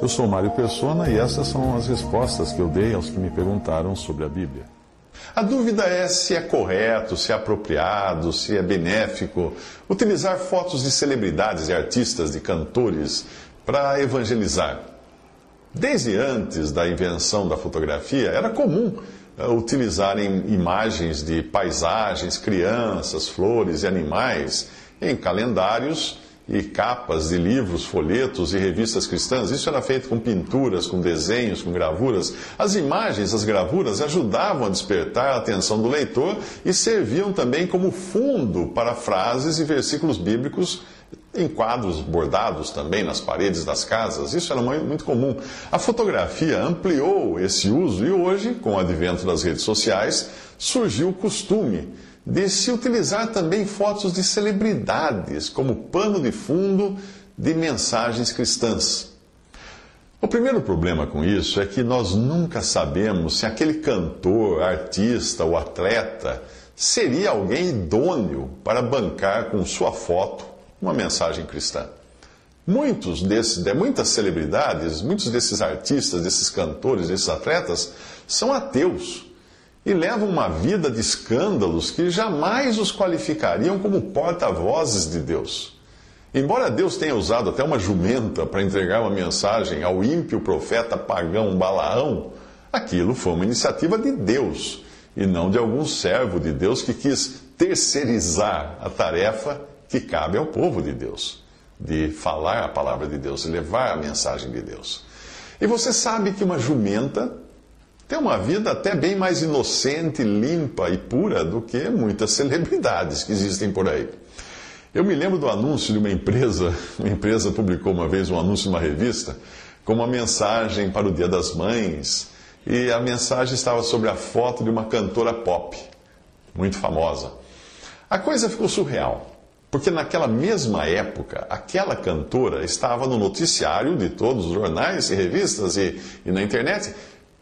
Eu sou Mário Persona e essas são as respostas que eu dei aos que me perguntaram sobre a Bíblia. A dúvida é se é correto, se é apropriado, se é benéfico utilizar fotos de celebridades, e artistas, de cantores para evangelizar. Desde antes da invenção da fotografia, era comum uh, utilizarem imagens de paisagens, crianças, flores e animais em calendários e capas de livros, folhetos e revistas cristãs. Isso era feito com pinturas, com desenhos, com gravuras. As imagens, as gravuras ajudavam a despertar a atenção do leitor e serviam também como fundo para frases e versículos bíblicos em quadros bordados também nas paredes das casas. Isso era muito comum. A fotografia ampliou esse uso e hoje, com o advento das redes sociais, surgiu o costume de se utilizar também fotos de celebridades como pano de fundo de mensagens cristãs. O primeiro problema com isso é que nós nunca sabemos se aquele cantor, artista ou atleta seria alguém idôneo para bancar com sua foto uma mensagem cristã. Muitos desses, de muitas celebridades, muitos desses artistas, desses cantores, desses atletas são ateus e levam uma vida de escândalos que jamais os qualificariam como porta-vozes de Deus. Embora Deus tenha usado até uma jumenta para entregar uma mensagem ao ímpio profeta pagão Balaão, aquilo foi uma iniciativa de Deus e não de algum servo de Deus que quis terceirizar a tarefa que cabe ao povo de Deus, de falar a palavra de Deus, de levar a mensagem de Deus. E você sabe que uma jumenta tem uma vida até bem mais inocente, limpa e pura do que muitas celebridades que existem por aí. Eu me lembro do anúncio de uma empresa, uma empresa publicou uma vez um anúncio numa revista com uma mensagem para o Dia das Mães, e a mensagem estava sobre a foto de uma cantora pop, muito famosa. A coisa ficou surreal, porque naquela mesma época, aquela cantora estava no noticiário de todos os jornais e revistas e, e na internet,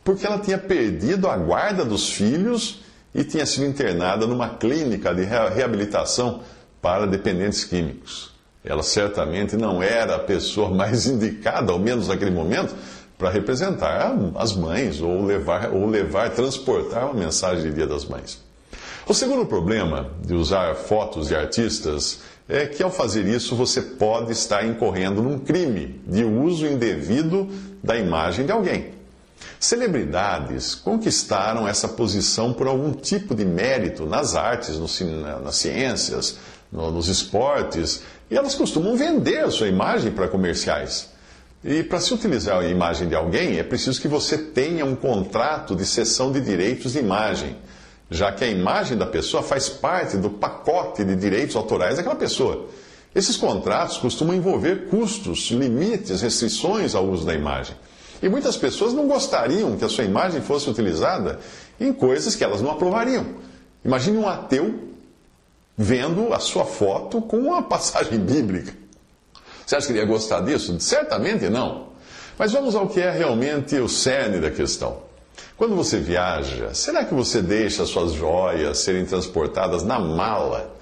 porque ela tinha perdido a guarda dos filhos e tinha sido internada numa clínica de reabilitação para dependentes químicos. Ela certamente não era a pessoa mais indicada, ao menos naquele momento, para representar as mães ou levar, ou levar, transportar uma mensagem de Dia das Mães. O segundo problema de usar fotos de artistas é que ao fazer isso você pode estar incorrendo num crime de uso indevido da imagem de alguém. Celebridades conquistaram essa posição por algum tipo de mérito nas artes, no, nas ciências, no, nos esportes, e elas costumam vender a sua imagem para comerciais. E para se utilizar a imagem de alguém, é preciso que você tenha um contrato de cessão de direitos de imagem, já que a imagem da pessoa faz parte do pacote de direitos autorais daquela pessoa. Esses contratos costumam envolver custos, limites, restrições ao uso da imagem. E muitas pessoas não gostariam que a sua imagem fosse utilizada em coisas que elas não aprovariam. Imagine um ateu vendo a sua foto com uma passagem bíblica. Você acha que ele ia gostar disso? Certamente não. Mas vamos ao que é realmente o cerne da questão. Quando você viaja, será que você deixa suas joias serem transportadas na mala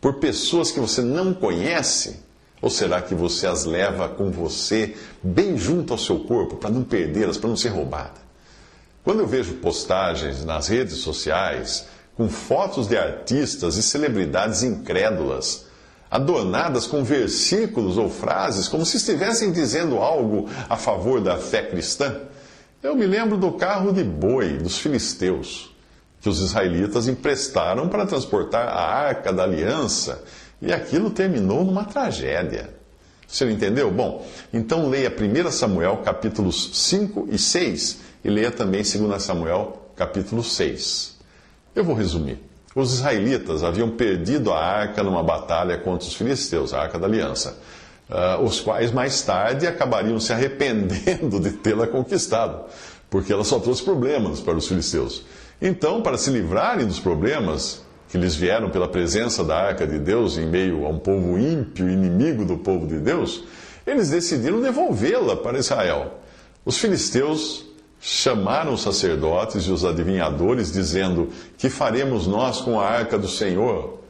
por pessoas que você não conhece? Ou será que você as leva com você, bem junto ao seu corpo, para não perdê-las, para não ser roubada? Quando eu vejo postagens nas redes sociais com fotos de artistas e celebridades incrédulas, adornadas com versículos ou frases como se estivessem dizendo algo a favor da fé cristã, eu me lembro do carro de boi dos filisteus, que os israelitas emprestaram para transportar a arca da aliança e aquilo terminou numa tragédia. Você não entendeu? Bom, então leia 1 Samuel capítulos 5 e 6 e leia também 2 Samuel capítulo 6. Eu vou resumir. Os israelitas haviam perdido a arca numa batalha contra os filisteus, a arca da aliança, uh, os quais mais tarde acabariam se arrependendo de tê-la conquistado, porque ela só trouxe problemas para os filisteus. Então, para se livrarem dos problemas, que lhes vieram pela presença da arca de Deus em meio a um povo ímpio, inimigo do povo de Deus, eles decidiram devolvê-la para Israel. Os filisteus chamaram os sacerdotes e os adivinhadores, dizendo: Que faremos nós com a arca do Senhor?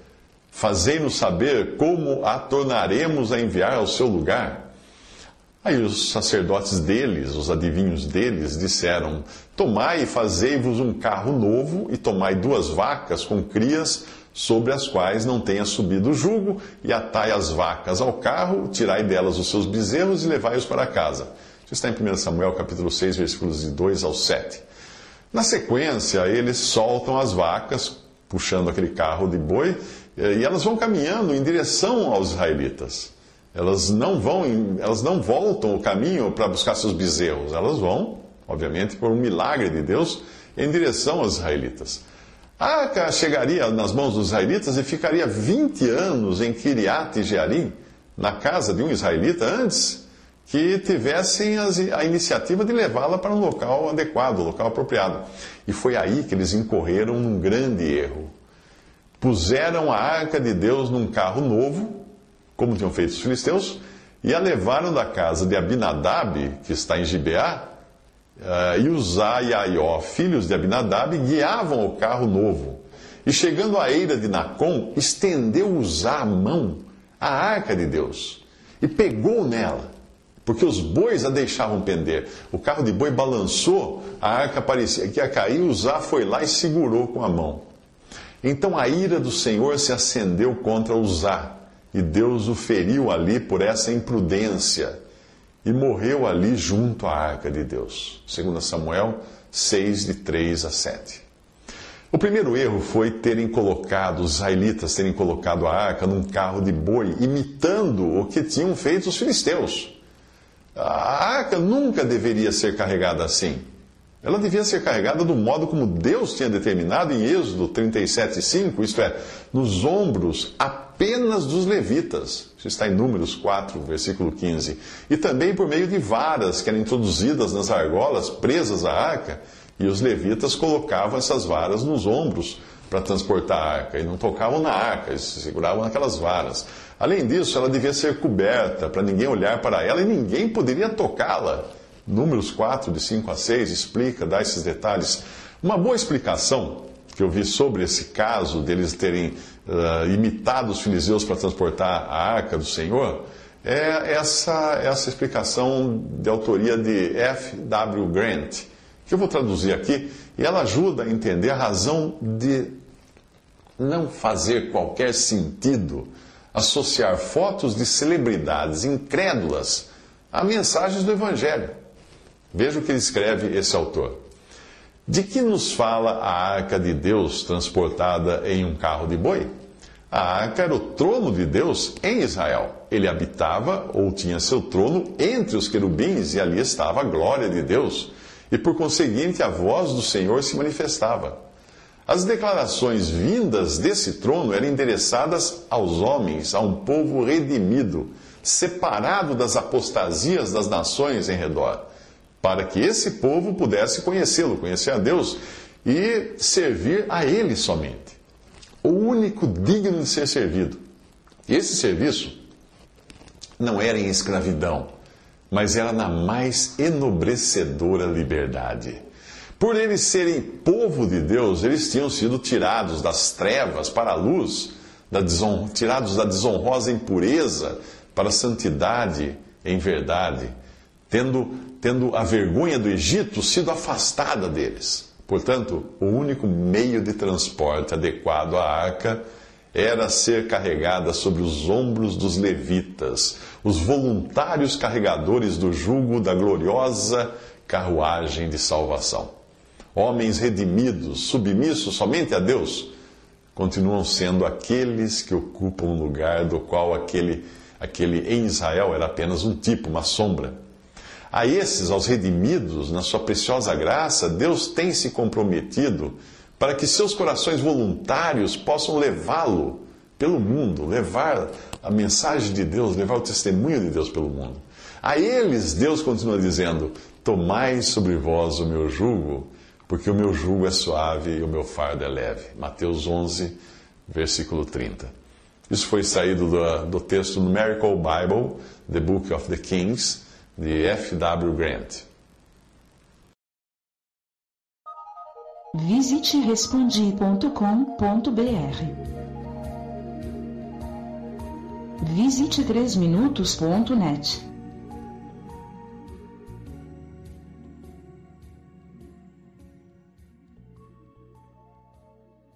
Fazei-nos saber como a tornaremos a enviar ao seu lugar. Aí os sacerdotes deles, os adivinhos deles, disseram: Tomai e fazei-vos um carro novo, e tomai duas vacas com crias, sobre as quais não tenha subido o jugo, e atai as vacas ao carro, tirai delas os seus bezerros e levai-os para casa. Isso está em 1 Samuel capítulo 6, versículos de 2 ao 7. Na sequência, eles soltam as vacas, puxando aquele carro de boi, e elas vão caminhando em direção aos israelitas. Elas não vão, elas não voltam o caminho para buscar seus bezerros. Elas vão, obviamente, por um milagre de Deus, em direção aos israelitas. A arca chegaria nas mãos dos israelitas e ficaria 20 anos em Kiriat Jearim, na casa de um israelita, antes que tivessem a iniciativa de levá-la para um local adequado, local apropriado. E foi aí que eles incorreram num grande erro. Puseram a arca de Deus num carro novo, como tinham feito os filisteus, e a levaram da casa de Abinadab, que está em Gibeá, uh, e Uzá e Aió, filhos de Abinadab, guiavam o carro novo. E chegando à eira de Nacon, estendeu Uzá a mão à arca de Deus e pegou nela, porque os bois a deixavam pender. O carro de boi balançou, a arca parecia que ia cair, Uzá foi lá e segurou com a mão. Então a ira do Senhor se acendeu contra Uzá e Deus o feriu ali por essa imprudência e morreu ali junto à arca de Deus. 2 Samuel 6, de 3 a 7. O primeiro erro foi terem colocado, os israelitas terem colocado a arca num carro de boi, imitando o que tinham feito os filisteus. A arca nunca deveria ser carregada assim. Ela devia ser carregada do modo como Deus tinha determinado em Êxodo 37,5, isto é, nos ombros apenas dos levitas. Isso está em Números 4, versículo 15. E também por meio de varas que eram introduzidas nas argolas presas à arca, e os levitas colocavam essas varas nos ombros para transportar a arca, e não tocavam na arca, eles se seguravam naquelas varas. Além disso, ela devia ser coberta para ninguém olhar para ela e ninguém poderia tocá-la. Números 4, de 5 a 6, explica, dá esses detalhes. Uma boa explicação que eu vi sobre esse caso deles terem uh, imitado os filisteus para transportar a arca do Senhor é essa, essa explicação de autoria de F. W. Grant, que eu vou traduzir aqui, e ela ajuda a entender a razão de não fazer qualquer sentido associar fotos de celebridades incrédulas a mensagens do Evangelho. Veja o que escreve esse autor. De que nos fala a arca de Deus transportada em um carro de boi? A arca era o trono de Deus em Israel. Ele habitava ou tinha seu trono entre os querubins e ali estava a glória de Deus. E por conseguinte a voz do Senhor se manifestava. As declarações vindas desse trono eram endereçadas aos homens, a um povo redimido, separado das apostasias das nações em redor para que esse povo pudesse conhecê-lo, conhecer a Deus e servir a Ele somente. O único digno de ser servido. Esse serviço não era em escravidão, mas era na mais enobrecedora liberdade. Por eles serem povo de Deus, eles tinham sido tirados das trevas para a luz, da tirados da desonrosa impureza para a santidade em verdade, tendo tendo a vergonha do Egito sido afastada deles. Portanto, o único meio de transporte adequado à arca era ser carregada sobre os ombros dos levitas, os voluntários carregadores do jugo da gloriosa carruagem de salvação. Homens redimidos, submissos somente a Deus, continuam sendo aqueles que ocupam o lugar do qual aquele, aquele em Israel era apenas um tipo, uma sombra. A esses, aos redimidos, na sua preciosa graça, Deus tem se comprometido para que seus corações voluntários possam levá-lo pelo mundo, levar a mensagem de Deus, levar o testemunho de Deus pelo mundo. A eles, Deus continua dizendo: Tomai sobre vós o meu jugo, porque o meu jugo é suave e o meu fardo é leve. Mateus 11, versículo 30. Isso foi saído do, do texto Bible, The Book of the Kings de F. W. Grant. Visite respondi.com.br. Visite 3minutos.net.